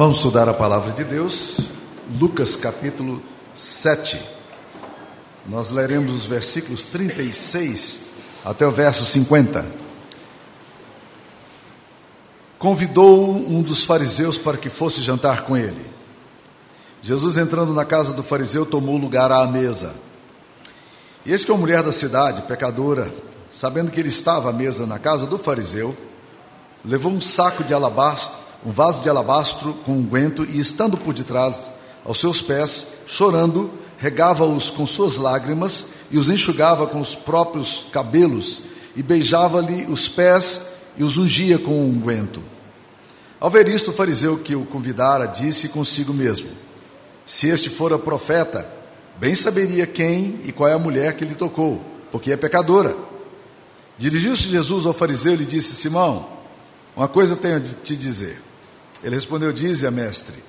Vamos estudar a palavra de Deus, Lucas capítulo 7. Nós leremos os versículos 36 até o verso 50. Convidou um dos fariseus para que fosse jantar com ele. Jesus, entrando na casa do fariseu, tomou lugar à mesa. E eis que uma mulher da cidade, pecadora, sabendo que ele estava à mesa na casa do fariseu, levou um saco de alabastro, um vaso de alabastro com unguento e, estando por detrás aos seus pés, chorando, regava-os com suas lágrimas e os enxugava com os próprios cabelos e beijava-lhe os pés e os ungia com o unguento. Ao ver isto, o fariseu que o convidara disse consigo mesmo: Se este fora profeta, bem saberia quem e qual é a mulher que lhe tocou, porque é pecadora. Dirigiu-se Jesus ao fariseu e lhe disse: Simão, uma coisa tenho de te dizer. Ele respondeu: Dize-a, mestre.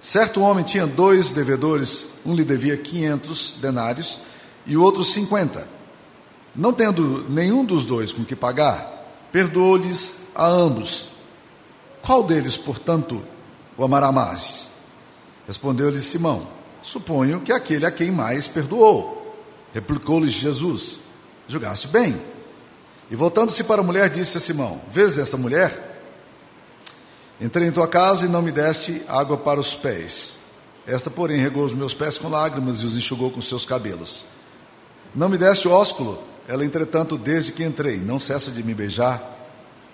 Certo homem tinha dois devedores, um lhe devia quinhentos denários e o outro cinquenta. Não tendo nenhum dos dois com que pagar, perdoou-lhes a ambos. Qual deles, portanto, o amará mais? Respondeu-lhe Simão: Suponho que aquele a quem mais perdoou. Replicou-lhe Jesus: Julgaste bem. E voltando-se para a mulher, disse a Simão: Vês esta mulher? Entrei em tua casa e não me deste água para os pés. Esta, porém, regou os meus pés com lágrimas e os enxugou com seus cabelos. Não me deste ósculo. Ela, entretanto, desde que entrei, não cessa de me beijar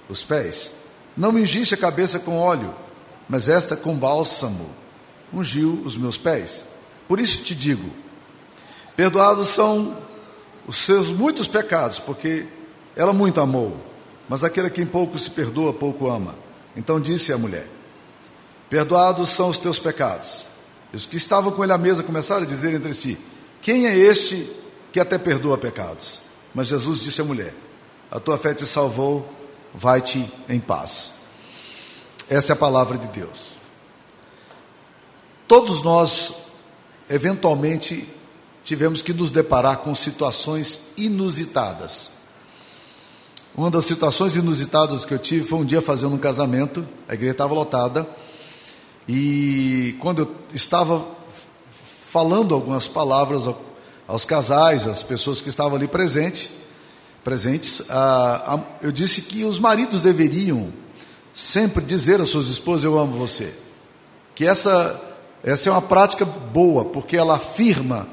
os pés. Não me ungiste a cabeça com óleo, mas esta com bálsamo ungiu os meus pés. Por isso te digo: perdoados são os seus muitos pecados, porque ela muito amou, mas aquele a quem pouco se perdoa, pouco ama. Então disse a mulher: Perdoados são os teus pecados. E os que estavam com ele à mesa começaram a dizer entre si: Quem é este que até perdoa pecados? Mas Jesus disse à mulher: A tua fé te salvou, vai-te em paz. Essa é a palavra de Deus. Todos nós, eventualmente, tivemos que nos deparar com situações inusitadas. Uma das situações inusitadas que eu tive foi um dia fazendo um casamento, a igreja estava lotada, e quando eu estava falando algumas palavras aos casais, às pessoas que estavam ali presentes, presentes, eu disse que os maridos deveriam sempre dizer às suas esposas: Eu amo você. Que essa, essa é uma prática boa, porque ela afirma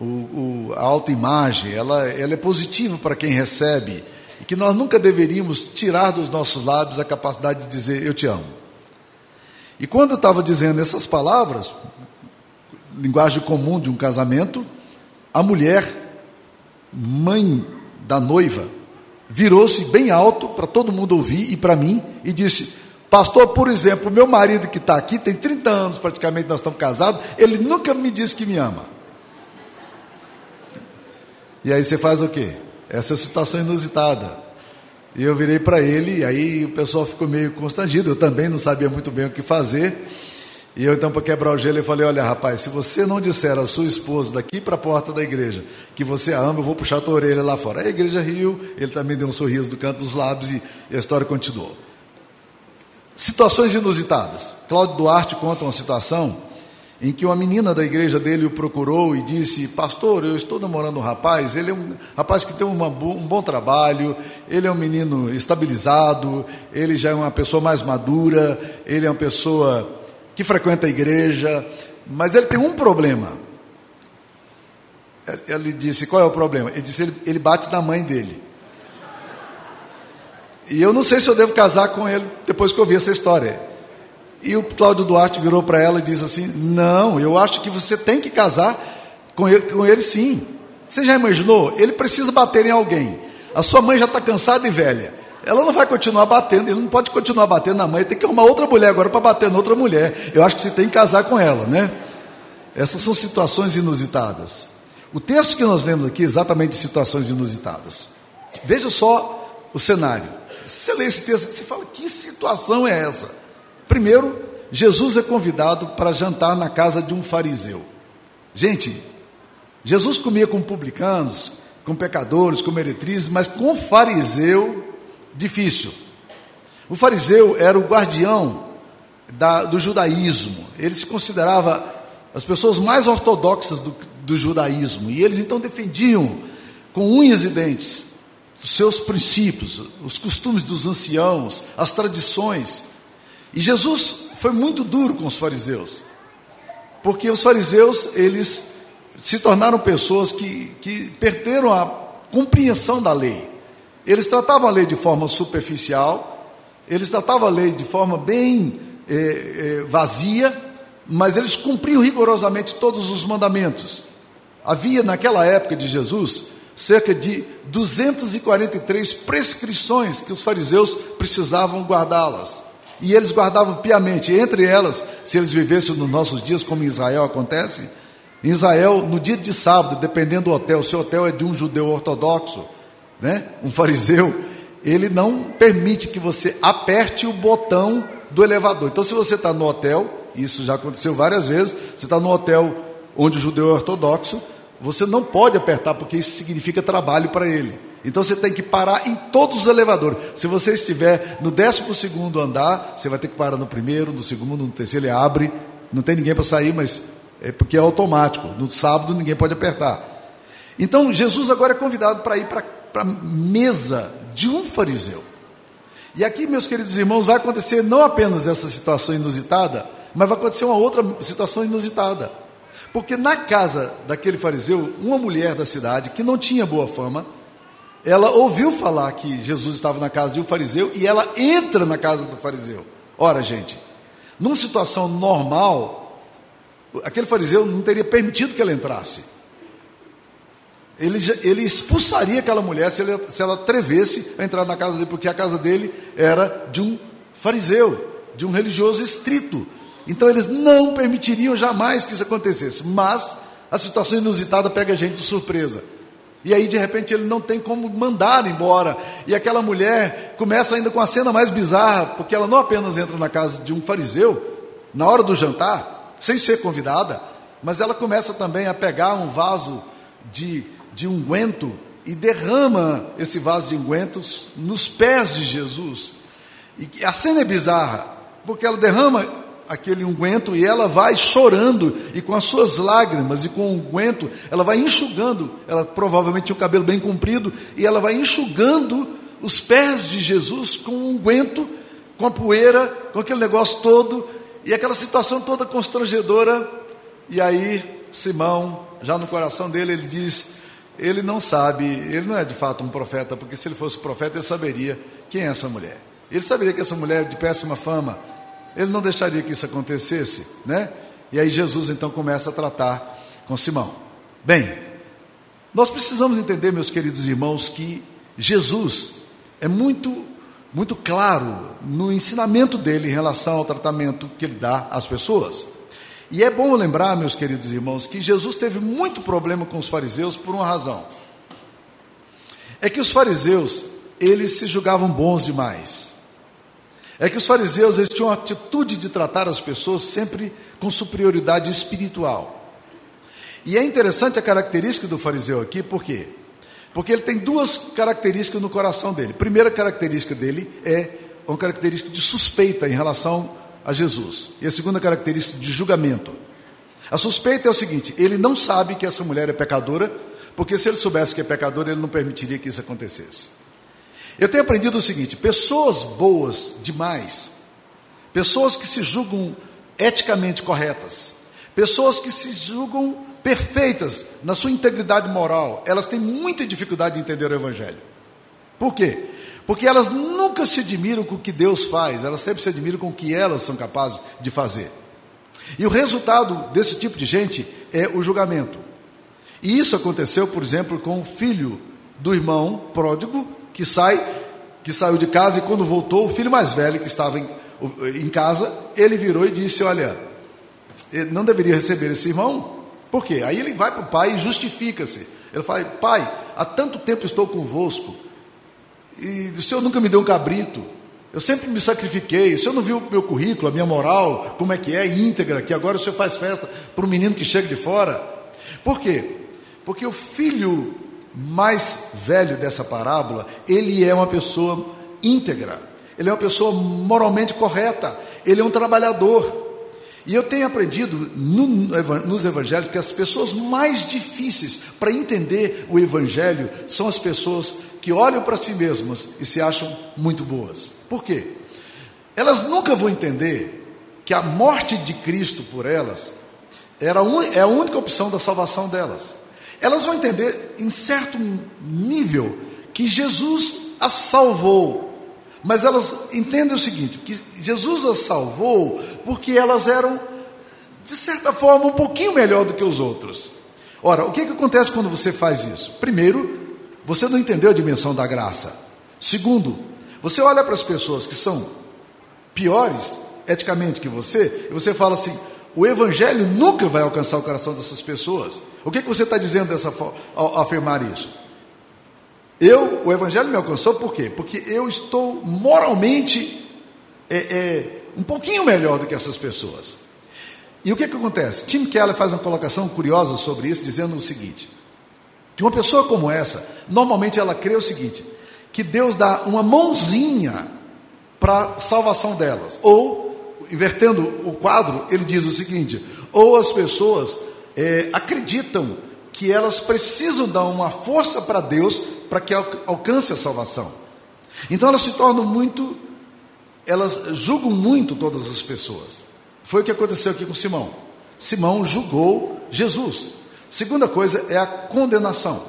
o, o, a autoimagem, ela, ela é positiva para quem recebe que nós nunca deveríamos tirar dos nossos lábios a capacidade de dizer eu te amo. E quando eu estava dizendo essas palavras, linguagem comum de um casamento, a mulher, mãe da noiva, virou-se bem alto para todo mundo ouvir e para mim e disse: Pastor, por exemplo, meu marido que está aqui tem 30 anos praticamente, nós estamos casados, ele nunca me disse que me ama. E aí você faz o quê? Essa situação inusitada. E eu virei para ele, e aí o pessoal ficou meio constrangido, eu também não sabia muito bem o que fazer. E eu então, para quebrar o gelo, eu falei: Olha, rapaz, se você não disser à sua esposa daqui para a porta da igreja que você a ama, eu vou puxar a tua orelha lá fora. Aí a igreja riu, ele também deu um sorriso do canto dos lábios e a história continuou. Situações inusitadas. Cláudio Duarte conta uma situação em que uma menina da igreja dele o procurou e disse: Pastor, eu estou namorando um rapaz, ele é um rapaz que tem uma, um bom trabalho, ele é um menino estabilizado, ele já é uma pessoa mais madura, ele é uma pessoa que frequenta a igreja, mas ele tem um problema. Ele disse: Qual é o problema? Ele disse: Ele, bate na mãe dele. E eu não sei se eu devo casar com ele depois que eu vi essa história. E o Cláudio Duarte virou para ela e disse assim: Não, eu acho que você tem que casar com ele, com ele sim. Você já imaginou? Ele precisa bater em alguém. A sua mãe já está cansada e velha. Ela não vai continuar batendo, ele não pode continuar batendo na mãe, tem que arrumar outra mulher agora para bater na outra mulher. Eu acho que você tem que casar com ela, né? Essas são situações inusitadas. O texto que nós lemos aqui é exatamente de situações inusitadas. Veja só o cenário. Você lê esse texto você fala: que situação é essa? Primeiro, Jesus é convidado para jantar na casa de um fariseu. Gente, Jesus comia com publicanos, com pecadores, com meretrizes, mas com fariseu, difícil. O fariseu era o guardião da, do judaísmo. Ele se considerava as pessoas mais ortodoxas do, do judaísmo. E eles então defendiam com unhas e dentes os seus princípios, os costumes dos anciãos, as tradições. E Jesus foi muito duro com os fariseus, porque os fariseus, eles se tornaram pessoas que, que perderam a compreensão da lei. Eles tratavam a lei de forma superficial, eles tratavam a lei de forma bem é, é, vazia, mas eles cumpriam rigorosamente todos os mandamentos. Havia naquela época de Jesus cerca de 243 prescrições que os fariseus precisavam guardá-las. E eles guardavam piamente, entre elas, se eles vivessem nos nossos dias, como em Israel acontece, em Israel, no dia de sábado, dependendo do hotel, se o hotel é de um judeu ortodoxo, né, um fariseu, ele não permite que você aperte o botão do elevador. Então, se você está no hotel, isso já aconteceu várias vezes, você está no hotel onde o judeu é ortodoxo, você não pode apertar, porque isso significa trabalho para ele. Então você tem que parar em todos os elevadores. Se você estiver no 12 andar, você vai ter que parar no primeiro, no segundo, no terceiro, ele abre. Não tem ninguém para sair, mas é porque é automático. No sábado ninguém pode apertar. Então Jesus agora é convidado para ir para a mesa de um fariseu. E aqui, meus queridos irmãos, vai acontecer não apenas essa situação inusitada, mas vai acontecer uma outra situação inusitada. Porque na casa daquele fariseu, uma mulher da cidade que não tinha boa fama, ela ouviu falar que Jesus estava na casa de um fariseu e ela entra na casa do fariseu. Ora, gente, numa situação normal, aquele fariseu não teria permitido que ela entrasse. Ele, ele expulsaria aquela mulher se, ele, se ela atrevesse a entrar na casa dele, porque a casa dele era de um fariseu, de um religioso estrito. Então eles não permitiriam jamais que isso acontecesse. Mas a situação inusitada pega a gente de surpresa. E aí, de repente, ele não tem como mandar embora. E aquela mulher começa ainda com a cena mais bizarra, porque ela não apenas entra na casa de um fariseu, na hora do jantar, sem ser convidada, mas ela começa também a pegar um vaso de, de unguento e derrama esse vaso de ungüentos nos pés de Jesus. E a cena é bizarra, porque ela derrama aquele unguento e ela vai chorando e com as suas lágrimas e com o unguento, ela vai enxugando, ela provavelmente tinha o cabelo bem comprido e ela vai enxugando os pés de Jesus com o unguento, com a poeira, com aquele negócio todo e aquela situação toda constrangedora. E aí Simão, já no coração dele, ele diz: ele não sabe, ele não é de fato um profeta, porque se ele fosse profeta, ele saberia quem é essa mulher. Ele saberia que essa mulher é de péssima fama, ele não deixaria que isso acontecesse, né? E aí Jesus então começa a tratar com Simão. Bem, nós precisamos entender, meus queridos irmãos, que Jesus é muito muito claro no ensinamento dele em relação ao tratamento que ele dá às pessoas. E é bom lembrar, meus queridos irmãos, que Jesus teve muito problema com os fariseus por uma razão. É que os fariseus, eles se julgavam bons demais. É que os fariseus eles tinham a atitude de tratar as pessoas sempre com superioridade espiritual. E é interessante a característica do fariseu aqui, por quê? Porque ele tem duas características no coração dele. Primeira característica dele é uma característica de suspeita em relação a Jesus. E a segunda característica de julgamento. A suspeita é o seguinte: ele não sabe que essa mulher é pecadora, porque se ele soubesse que é pecadora, ele não permitiria que isso acontecesse. Eu tenho aprendido o seguinte: pessoas boas demais, pessoas que se julgam eticamente corretas, pessoas que se julgam perfeitas na sua integridade moral, elas têm muita dificuldade de entender o Evangelho. Por quê? Porque elas nunca se admiram com o que Deus faz, elas sempre se admiram com o que elas são capazes de fazer. E o resultado desse tipo de gente é o julgamento. E isso aconteceu, por exemplo, com o filho do irmão pródigo que sai, que saiu de casa e quando voltou, o filho mais velho que estava em, em casa, ele virou e disse: Olha, não deveria receber esse irmão, por quê? Aí ele vai para o pai e justifica-se. Ele fala: Pai, há tanto tempo estou convosco e o senhor nunca me deu um cabrito. Eu sempre me sacrifiquei. O senhor não viu o meu currículo, a minha moral, como é que é, íntegra, que agora o senhor faz festa para um menino que chega de fora. Por quê? Porque o filho mais velho dessa parábola, ele é uma pessoa íntegra, ele é uma pessoa moralmente correta, ele é um trabalhador. E eu tenho aprendido no, nos evangelhos que as pessoas mais difíceis para entender o evangelho são as pessoas que olham para si mesmas e se acham muito boas. Por quê? Elas nunca vão entender que a morte de Cristo por elas era é a única opção da salvação delas. Elas vão entender, em certo nível, que Jesus as salvou. Mas elas entendem o seguinte: que Jesus as salvou porque elas eram, de certa forma, um pouquinho melhor do que os outros. Ora, o que, que acontece quando você faz isso? Primeiro, você não entendeu a dimensão da graça. Segundo, você olha para as pessoas que são piores eticamente que você, e você fala assim: o evangelho nunca vai alcançar o coração dessas pessoas. O que, que você está dizendo dessa, ao afirmar isso? Eu, o evangelho me alcançou por quê? Porque eu estou moralmente é, é, um pouquinho melhor do que essas pessoas. E o que, que acontece? Tim Keller faz uma colocação curiosa sobre isso, dizendo o seguinte: que uma pessoa como essa, normalmente ela crê o seguinte, que Deus dá uma mãozinha para a salvação delas, ou invertendo o quadro, ele diz o seguinte: ou as pessoas é, acreditam que elas precisam dar uma força para Deus para que alcance a salvação. Então elas se tornam muito, elas julgam muito todas as pessoas. Foi o que aconteceu aqui com Simão. Simão julgou Jesus. Segunda coisa é a condenação.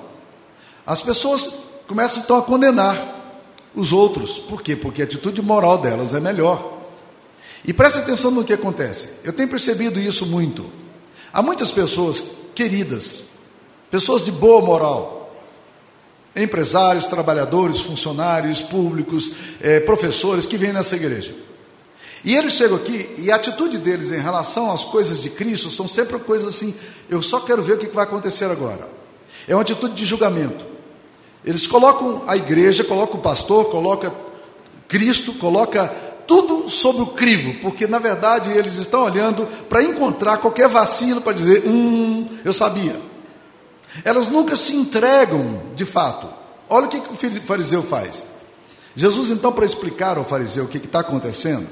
As pessoas começam então a condenar os outros. Por quê? Porque a atitude moral delas é melhor. E preste atenção no que acontece. Eu tenho percebido isso muito. Há muitas pessoas queridas, pessoas de boa moral, empresários, trabalhadores, funcionários públicos, eh, professores que vêm nessa igreja. E eles chegam aqui e a atitude deles em relação às coisas de Cristo são sempre coisas assim: eu só quero ver o que vai acontecer agora. É uma atitude de julgamento. Eles colocam a igreja, colocam o pastor, coloca Cristo, coloca tudo sob o crivo, porque na verdade eles estão olhando para encontrar qualquer vacilo para dizer: hum, eu sabia. Elas nunca se entregam de fato. Olha o que, que o fariseu faz. Jesus, então, para explicar ao fariseu o que está acontecendo,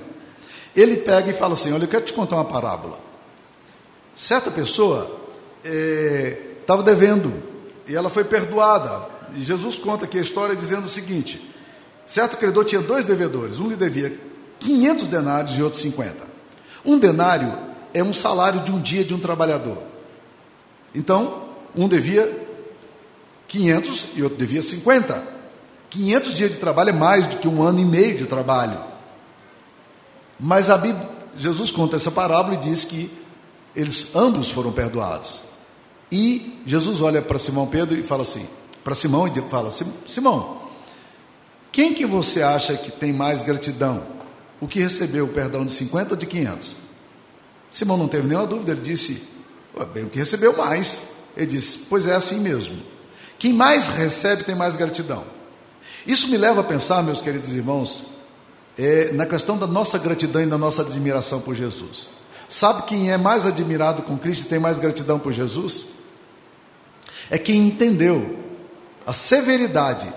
ele pega e fala assim: Olha, eu quero te contar uma parábola. Certa pessoa estava é, devendo e ela foi perdoada. E Jesus conta aqui a história dizendo o seguinte: certo credor tinha dois devedores, um lhe devia 500 denários e outro 50. Um denário é um salário de um dia de um trabalhador. Então, um devia 500 e outro devia 50. 500 dias de trabalho é mais do que um ano e meio de trabalho. Mas a Bíblia, Jesus conta essa parábola e diz que eles ambos foram perdoados. E Jesus olha para Simão Pedro e fala assim, para Simão e fala: Simão, quem que você acha que tem mais gratidão? O que recebeu o perdão de 50 ou de 500? Simão não teve nenhuma dúvida, ele disse, bem, o que recebeu mais. Ele disse, pois é assim mesmo. Quem mais recebe tem mais gratidão. Isso me leva a pensar, meus queridos irmãos, é, na questão da nossa gratidão e da nossa admiração por Jesus. Sabe quem é mais admirado com Cristo e tem mais gratidão por Jesus? É quem entendeu a severidade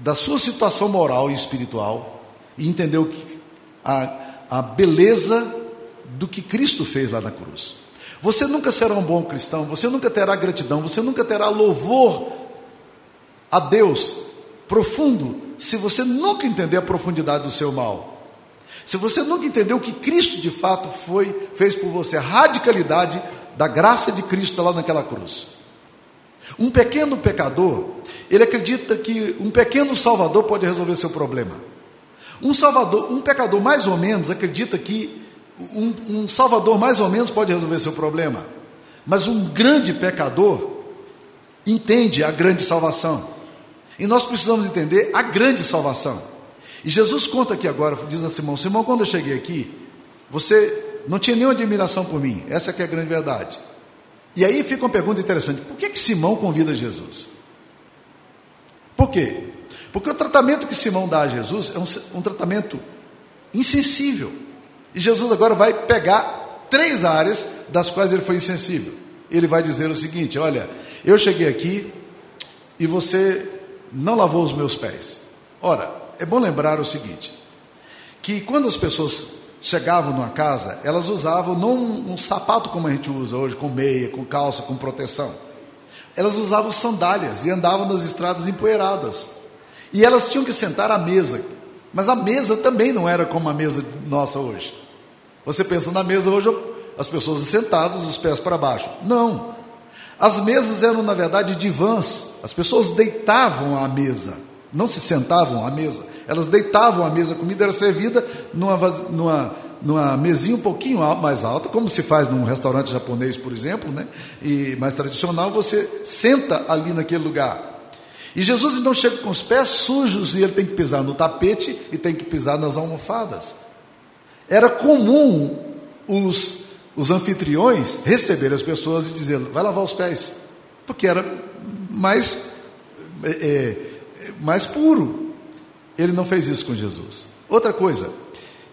da sua situação moral e espiritual e entendeu que a, a beleza do que Cristo fez lá na cruz. Você nunca será um bom cristão, você nunca terá gratidão, você nunca terá louvor a Deus profundo, se você nunca entender a profundidade do seu mal. Se você nunca entender o que Cristo de fato foi, fez por você, a radicalidade da graça de Cristo lá naquela cruz. Um pequeno pecador, ele acredita que um pequeno salvador pode resolver seu problema. Um salvador, um pecador mais ou menos acredita que um, um salvador mais ou menos pode resolver seu problema, mas um grande pecador entende a grande salvação. E nós precisamos entender a grande salvação. E Jesus conta aqui agora, diz a Simão: Simão, quando eu cheguei aqui, você não tinha nenhuma admiração por mim. Essa é que é a grande verdade. E aí fica uma pergunta interessante: por que, que Simão convida Jesus? Por quê? Porque o tratamento que Simão dá a Jesus é um, um tratamento insensível. E Jesus agora vai pegar três áreas das quais ele foi insensível. Ele vai dizer o seguinte: Olha, eu cheguei aqui e você não lavou os meus pés. Ora, é bom lembrar o seguinte: que quando as pessoas chegavam numa casa, elas usavam não um, sapato como a gente usa hoje, com meia, com calça, com proteção. Elas usavam sandálias e andavam nas estradas empoeiradas. E elas tinham que sentar à mesa. Mas a mesa também não era como a mesa nossa hoje. Você pensa na mesa hoje, as pessoas sentadas, os pés para baixo. Não. As mesas eram, na verdade, divãs. As pessoas deitavam à mesa, não se sentavam à mesa. Elas deitavam à mesa, a comida era servida numa, numa, numa mesinha um pouquinho mais alta, como se faz num restaurante japonês, por exemplo, né? e mais tradicional, você senta ali naquele lugar. E Jesus então chega com os pés sujos e ele tem que pisar no tapete e tem que pisar nas almofadas. Era comum os, os anfitriões receber as pessoas e dizer: vai lavar os pés, porque era mais, é, é, mais puro. Ele não fez isso com Jesus. Outra coisa,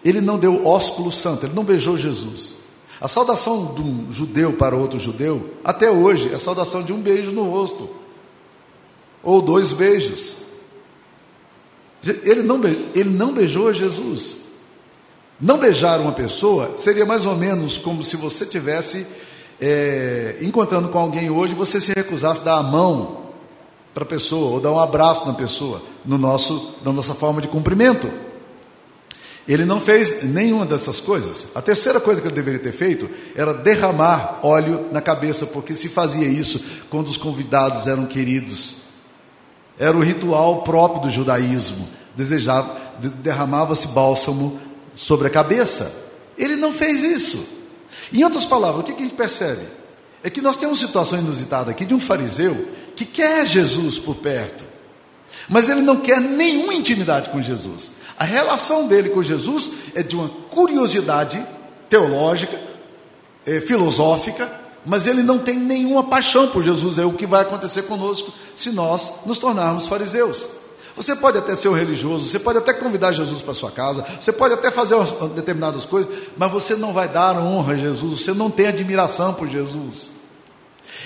ele não deu ósculo santo, ele não beijou Jesus. A saudação de um judeu para outro judeu, até hoje, é a saudação de um beijo no rosto, ou dois beijos. Ele não, ele não beijou Jesus. Não beijar uma pessoa seria mais ou menos como se você tivesse é, encontrando com alguém hoje e você se recusasse a dar a mão para a pessoa ou dar um abraço na pessoa, no nosso, na nossa forma de cumprimento. Ele não fez nenhuma dessas coisas. A terceira coisa que ele deveria ter feito era derramar óleo na cabeça, porque se fazia isso quando os convidados eram queridos. Era o ritual próprio do judaísmo. Desejava, derramava-se bálsamo sobre a cabeça. Ele não fez isso. Em outras palavras, o que a gente percebe? É que nós temos situação inusitada aqui de um fariseu que quer Jesus por perto, mas ele não quer nenhuma intimidade com Jesus. A relação dele com Jesus é de uma curiosidade teológica, é, filosófica, mas ele não tem nenhuma paixão por Jesus. É o que vai acontecer conosco se nós nos tornarmos fariseus. Você pode até ser um religioso, você pode até convidar Jesus para sua casa, você pode até fazer determinadas coisas, mas você não vai dar honra a Jesus, você não tem admiração por Jesus.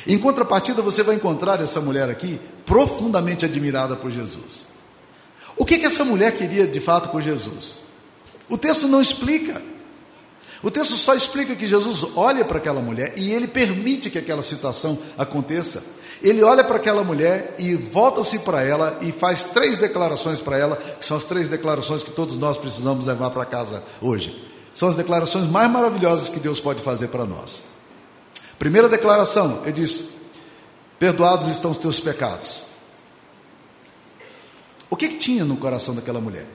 Em contrapartida, você vai encontrar essa mulher aqui profundamente admirada por Jesus. O que, que essa mulher queria de fato com Jesus? O texto não explica. O texto só explica que Jesus olha para aquela mulher e ele permite que aquela situação aconteça. Ele olha para aquela mulher e volta-se para ela e faz três declarações para ela, que são as três declarações que todos nós precisamos levar para casa hoje. São as declarações mais maravilhosas que Deus pode fazer para nós. Primeira declaração, ele diz: Perdoados estão os teus pecados. O que, que tinha no coração daquela mulher?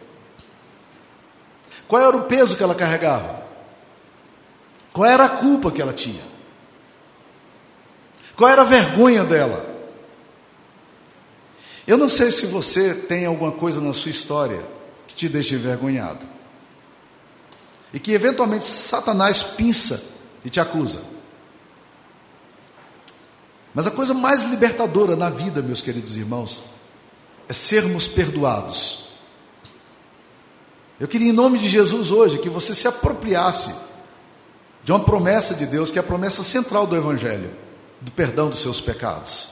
Qual era o peso que ela carregava? Qual era a culpa que ela tinha? Qual era a vergonha dela? Eu não sei se você tem alguma coisa na sua história que te deixa envergonhado. E que eventualmente Satanás pinça e te acusa. Mas a coisa mais libertadora na vida, meus queridos irmãos, é sermos perdoados. Eu queria, em nome de Jesus, hoje, que você se apropriasse de uma promessa de Deus, que é a promessa central do Evangelho, do perdão dos seus pecados.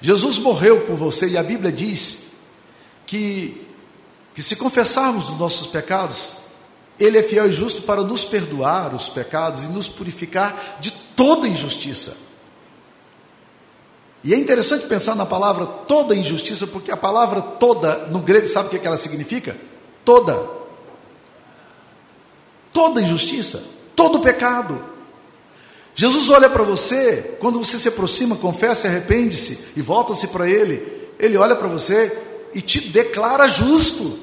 Jesus morreu por você e a Bíblia diz que, que se confessarmos os nossos pecados, Ele é fiel e justo para nos perdoar os pecados e nos purificar de toda injustiça. E é interessante pensar na palavra toda injustiça, porque a palavra toda, no grego, sabe o que ela significa? Toda. Toda injustiça, todo pecado. Jesus olha para você, quando você se aproxima, confessa e arrepende-se e volta-se para Ele, Ele olha para você e te declara justo.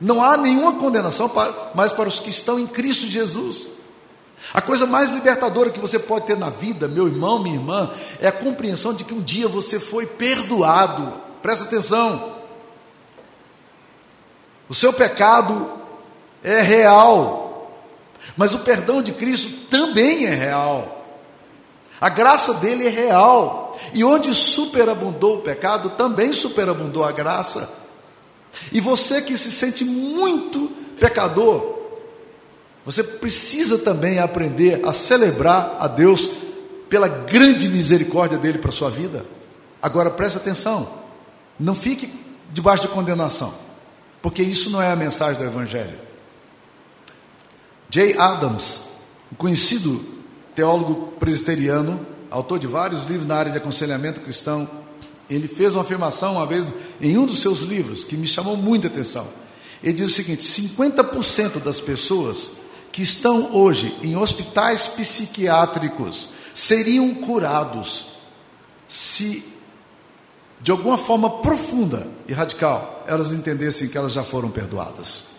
Não há nenhuma condenação mais para os que estão em Cristo Jesus. A coisa mais libertadora que você pode ter na vida, meu irmão, minha irmã, é a compreensão de que um dia você foi perdoado. Presta atenção. O seu pecado é real, mas o perdão de Cristo também é real. A graça dele é real. E onde superabundou o pecado, também superabundou a graça. E você que se sente muito pecador, você precisa também aprender a celebrar a Deus pela grande misericórdia dele para a sua vida. Agora preste atenção, não fique debaixo de condenação, porque isso não é a mensagem do Evangelho. Jay Adams, um conhecido teólogo presbiteriano, autor de vários livros na área de aconselhamento cristão, ele fez uma afirmação uma vez em um dos seus livros que me chamou muita atenção. Ele diz o seguinte: 50% das pessoas que estão hoje em hospitais psiquiátricos seriam curados se, de alguma forma profunda e radical, elas entendessem que elas já foram perdoadas.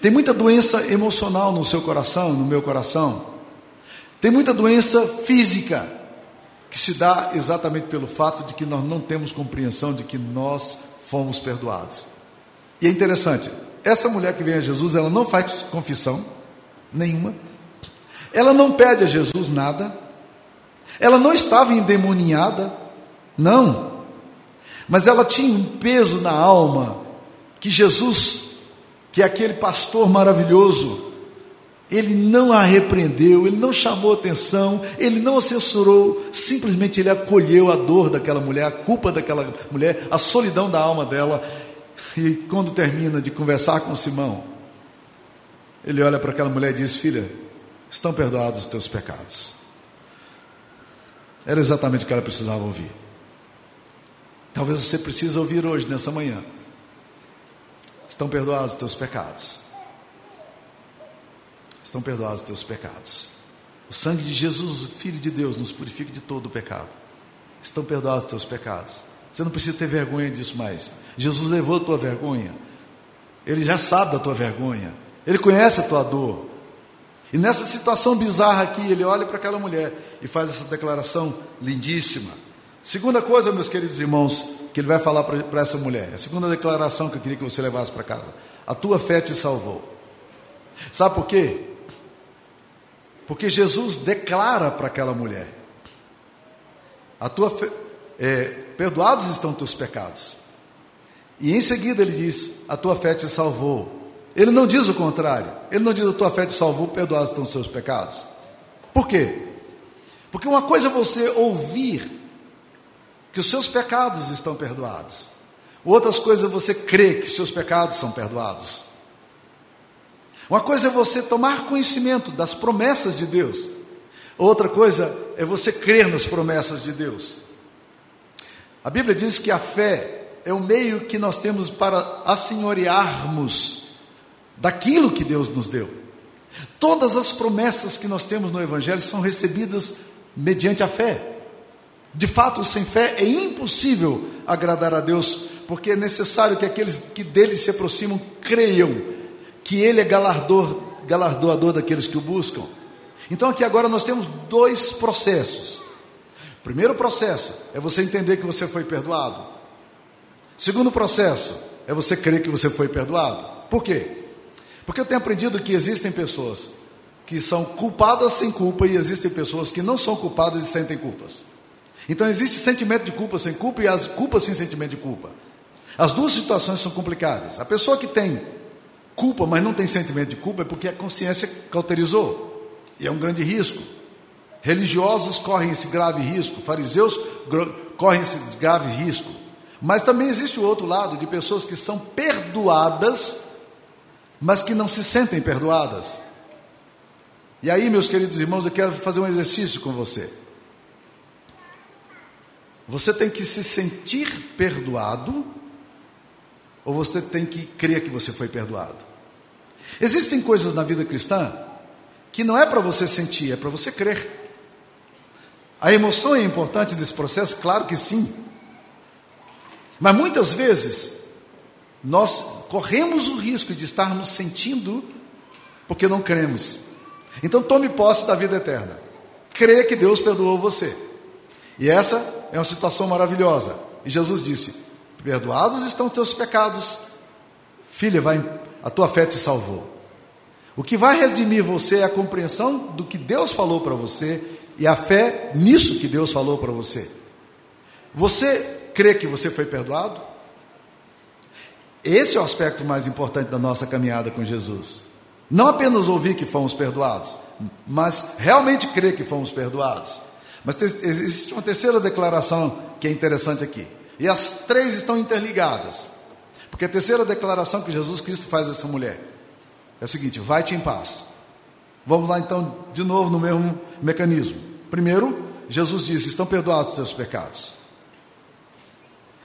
Tem muita doença emocional no seu coração, no meu coração. Tem muita doença física que se dá exatamente pelo fato de que nós não temos compreensão de que nós fomos perdoados. E é interessante, essa mulher que vem a Jesus, ela não faz confissão nenhuma, ela não pede a Jesus nada, ela não estava endemoniada, não, mas ela tinha um peso na alma que Jesus, que aquele pastor maravilhoso, ele não a repreendeu, ele não chamou atenção, ele não a censurou, simplesmente ele acolheu a dor daquela mulher, a culpa daquela mulher, a solidão da alma dela. E quando termina de conversar com Simão, ele olha para aquela mulher e diz: Filha, estão perdoados os teus pecados. Era exatamente o que ela precisava ouvir. Talvez você precise ouvir hoje, nessa manhã. Estão perdoados os teus pecados. Estão perdoados os teus pecados. O sangue de Jesus, Filho de Deus, nos purifica de todo o pecado. Estão perdoados os teus pecados. Você não precisa ter vergonha disso mais. Jesus levou a tua vergonha. Ele já sabe da tua vergonha. Ele conhece a tua dor. E nessa situação bizarra aqui, ele olha para aquela mulher e faz essa declaração lindíssima. Segunda coisa, meus queridos irmãos, que ele vai falar para essa mulher. A segunda declaração que eu queria que você levasse para casa. A tua fé te salvou. Sabe por quê? Porque Jesus declara para aquela mulher: a tua é, perdoados estão teus pecados. E em seguida ele diz: a tua fé te salvou. Ele não diz o contrário. Ele não diz a tua fé te salvou, perdoados estão os seus pecados. Por quê? Porque uma coisa é você ouvir que os seus pecados estão perdoados. Outras coisas é você crer que seus pecados são perdoados. Uma coisa é você tomar conhecimento das promessas de Deus. Outra coisa é você crer nas promessas de Deus. A Bíblia diz que a fé é o meio que nós temos para assenhorearmos daquilo que Deus nos deu. Todas as promessas que nós temos no Evangelho são recebidas mediante a fé. De fato, sem fé é impossível agradar a Deus, porque é necessário que aqueles que dele se aproximam creiam que ele é galardor, galardoador daqueles que o buscam. Então, aqui agora nós temos dois processos. O primeiro processo é você entender que você foi perdoado. O segundo processo é você crer que você foi perdoado. Por quê? Porque eu tenho aprendido que existem pessoas que são culpadas sem culpa e existem pessoas que não são culpadas e sentem culpas. Então existe sentimento de culpa sem culpa e as culpas sem sentimento de culpa. As duas situações são complicadas. A pessoa que tem culpa, mas não tem sentimento de culpa, é porque a consciência cauterizou. E é um grande risco. Religiosos correm esse grave risco, fariseus correm esse grave risco. Mas também existe o outro lado de pessoas que são perdoadas mas que não se sentem perdoadas. E aí, meus queridos irmãos, eu quero fazer um exercício com você. Você tem que se sentir perdoado, ou você tem que crer que você foi perdoado? Existem coisas na vida cristã que não é para você sentir, é para você crer. A emoção é importante nesse processo? Claro que sim. Mas muitas vezes nós corremos o risco de estarmos sentindo porque não cremos. Então tome posse da vida eterna. Crê que Deus perdoou você. E essa é uma situação maravilhosa. E Jesus disse: Perdoados estão teus pecados, filha, vai, a tua fé te salvou. O que vai redimir você é a compreensão do que Deus falou para você e a fé nisso que Deus falou para você. Você crê que você foi perdoado? Esse é o aspecto mais importante da nossa caminhada com Jesus. Não apenas ouvir que fomos perdoados, mas realmente crer que fomos perdoados. Mas existe uma terceira declaração que é interessante aqui. E as três estão interligadas. Porque a terceira declaração que Jesus Cristo faz a essa mulher: É o seguinte: vai-te em paz. Vamos lá então, de novo, no mesmo mecanismo. Primeiro, Jesus disse: estão perdoados os teus pecados.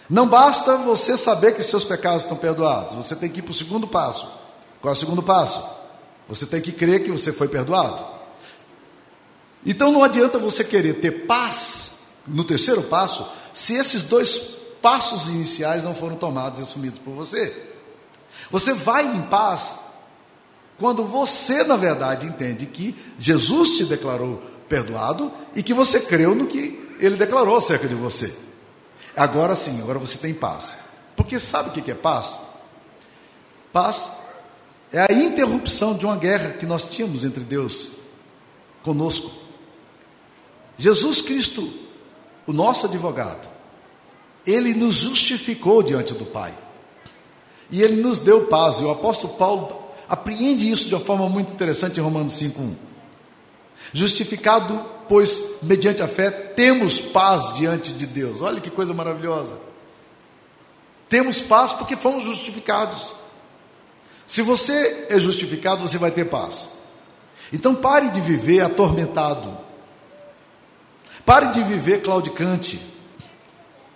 Não basta você saber que seus pecados estão perdoados, você tem que ir para o segundo passo. Qual é o segundo passo? Você tem que crer que você foi perdoado. Então não adianta você querer ter paz no terceiro passo, se esses dois passos iniciais não foram tomados e assumidos por você. Você vai em paz quando você, na verdade, entende que Jesus te declarou perdoado e que você creu no que ele declarou acerca de você. Agora sim, agora você tem paz. Porque sabe o que é paz? Paz é a interrupção de uma guerra que nós tínhamos entre Deus conosco. Jesus Cristo, o nosso advogado, ele nos justificou diante do Pai. E ele nos deu paz. E o apóstolo Paulo apreende isso de uma forma muito interessante em Romanos 5:1. Justificado, pois mediante a fé temos paz diante de Deus. Olha que coisa maravilhosa. Temos paz porque fomos justificados. Se você é justificado, você vai ter paz. Então pare de viver atormentado. Pare de viver claudicante.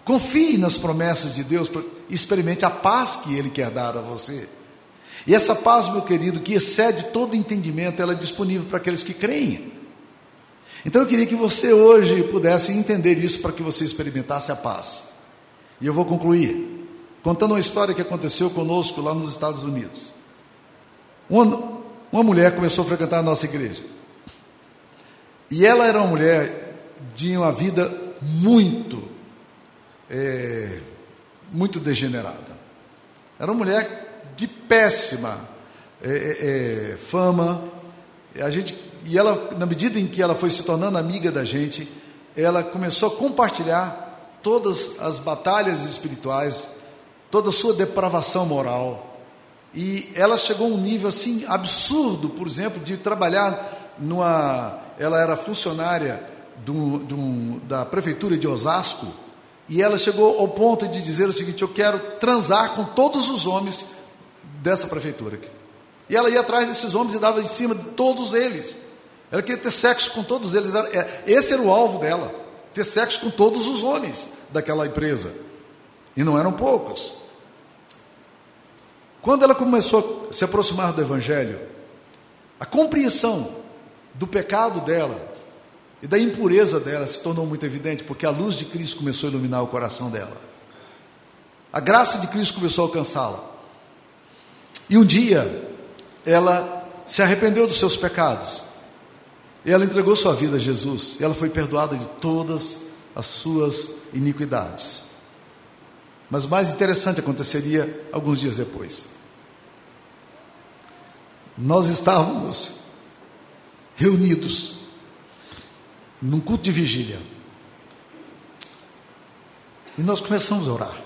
Confie nas promessas de Deus experimente a paz que Ele quer dar a você. E essa paz, meu querido, que excede todo entendimento, ela é disponível para aqueles que creem. Então eu queria que você hoje pudesse entender isso para que você experimentasse a paz. E eu vou concluir contando uma história que aconteceu conosco lá nos Estados Unidos. Uma, uma mulher começou a frequentar a nossa igreja. E ela era uma mulher de uma vida muito, é, muito degenerada. Era uma mulher de péssima é, é, é, fama. A gente, e ela, na medida em que ela foi se tornando amiga da gente, ela começou a compartilhar todas as batalhas espirituais, toda a sua depravação moral. E ela chegou a um nível assim absurdo, por exemplo, de trabalhar numa. Ela era funcionária da prefeitura de Osasco, e ela chegou ao ponto de dizer o seguinte: Eu quero transar com todos os homens dessa prefeitura. Aqui. E ela ia atrás desses homens e dava em cima de todos eles. Ela queria ter sexo com todos eles. É, esse era o alvo dela: ter sexo com todos os homens daquela empresa. E não eram poucos. Quando ela começou a se aproximar do Evangelho, a compreensão do pecado dela e da impureza dela se tornou muito evidente, porque a luz de Cristo começou a iluminar o coração dela. A graça de Cristo começou a alcançá-la. E um dia, ela se arrependeu dos seus pecados. E ela entregou sua vida a Jesus. E ela foi perdoada de todas as suas iniquidades. Mas o mais interessante aconteceria alguns dias depois. Nós estávamos reunidos num culto de vigília. E nós começamos a orar.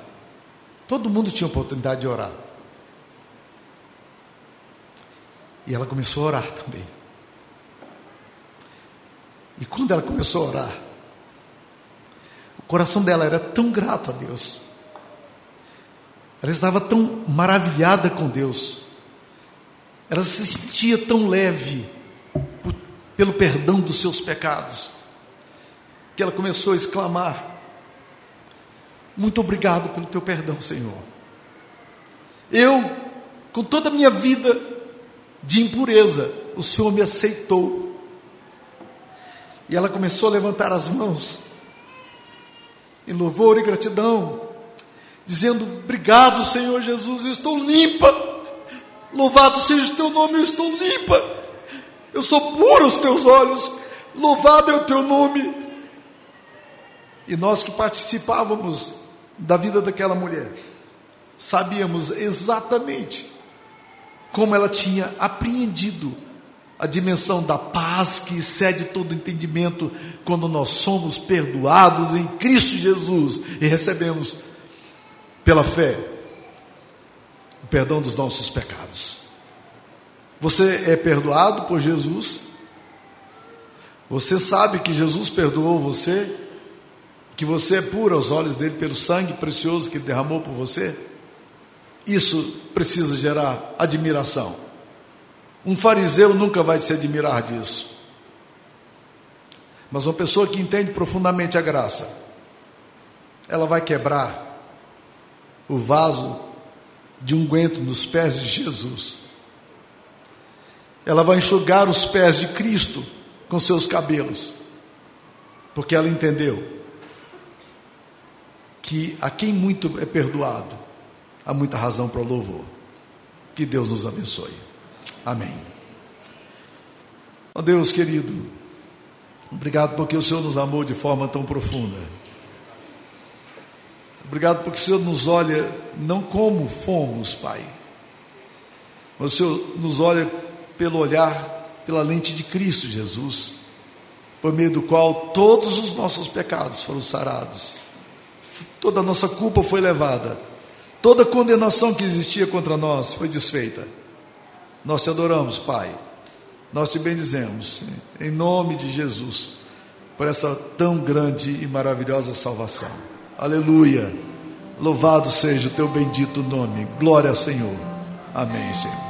Todo mundo tinha oportunidade de orar. E ela começou a orar também. E quando ela começou a orar, o coração dela era tão grato a Deus. Ela estava tão maravilhada com Deus. Ela se sentia tão leve por, pelo perdão dos seus pecados. Que ela começou a exclamar: Muito obrigado pelo teu perdão, Senhor. Eu, com toda a minha vida, de impureza, o Senhor me aceitou. E ela começou a levantar as mãos, em louvor e gratidão, dizendo: Obrigado, Senhor Jesus, eu estou limpa. Louvado seja o teu nome, eu estou limpa. Eu sou puro aos teus olhos. Louvado é o teu nome. E nós que participávamos da vida daquela mulher, sabíamos exatamente como ela tinha apreendido a dimensão da paz que excede todo entendimento quando nós somos perdoados em Cristo Jesus e recebemos pela fé o perdão dos nossos pecados. Você é perdoado por Jesus? Você sabe que Jesus perdoou você? Que você é puro aos olhos dele pelo sangue precioso que ele derramou por você? Isso precisa gerar admiração. Um fariseu nunca vai se admirar disso. Mas uma pessoa que entende profundamente a graça, ela vai quebrar o vaso de unguento nos pés de Jesus. Ela vai enxugar os pés de Cristo com seus cabelos, porque ela entendeu que a quem muito é perdoado, há muita razão para o louvor. Que Deus nos abençoe. Amém. Ó oh Deus querido, obrigado porque o Senhor nos amou de forma tão profunda. Obrigado porque o Senhor nos olha não como fomos, Pai, mas o Senhor nos olha pelo olhar, pela lente de Cristo Jesus, por meio do qual todos os nossos pecados foram sarados, toda a nossa culpa foi levada, toda condenação que existia contra nós foi desfeita. Nós te adoramos, Pai, nós te bendizemos, em nome de Jesus, por essa tão grande e maravilhosa salvação. Aleluia. Louvado seja o teu bendito nome. Glória ao Senhor. Amém, Senhor.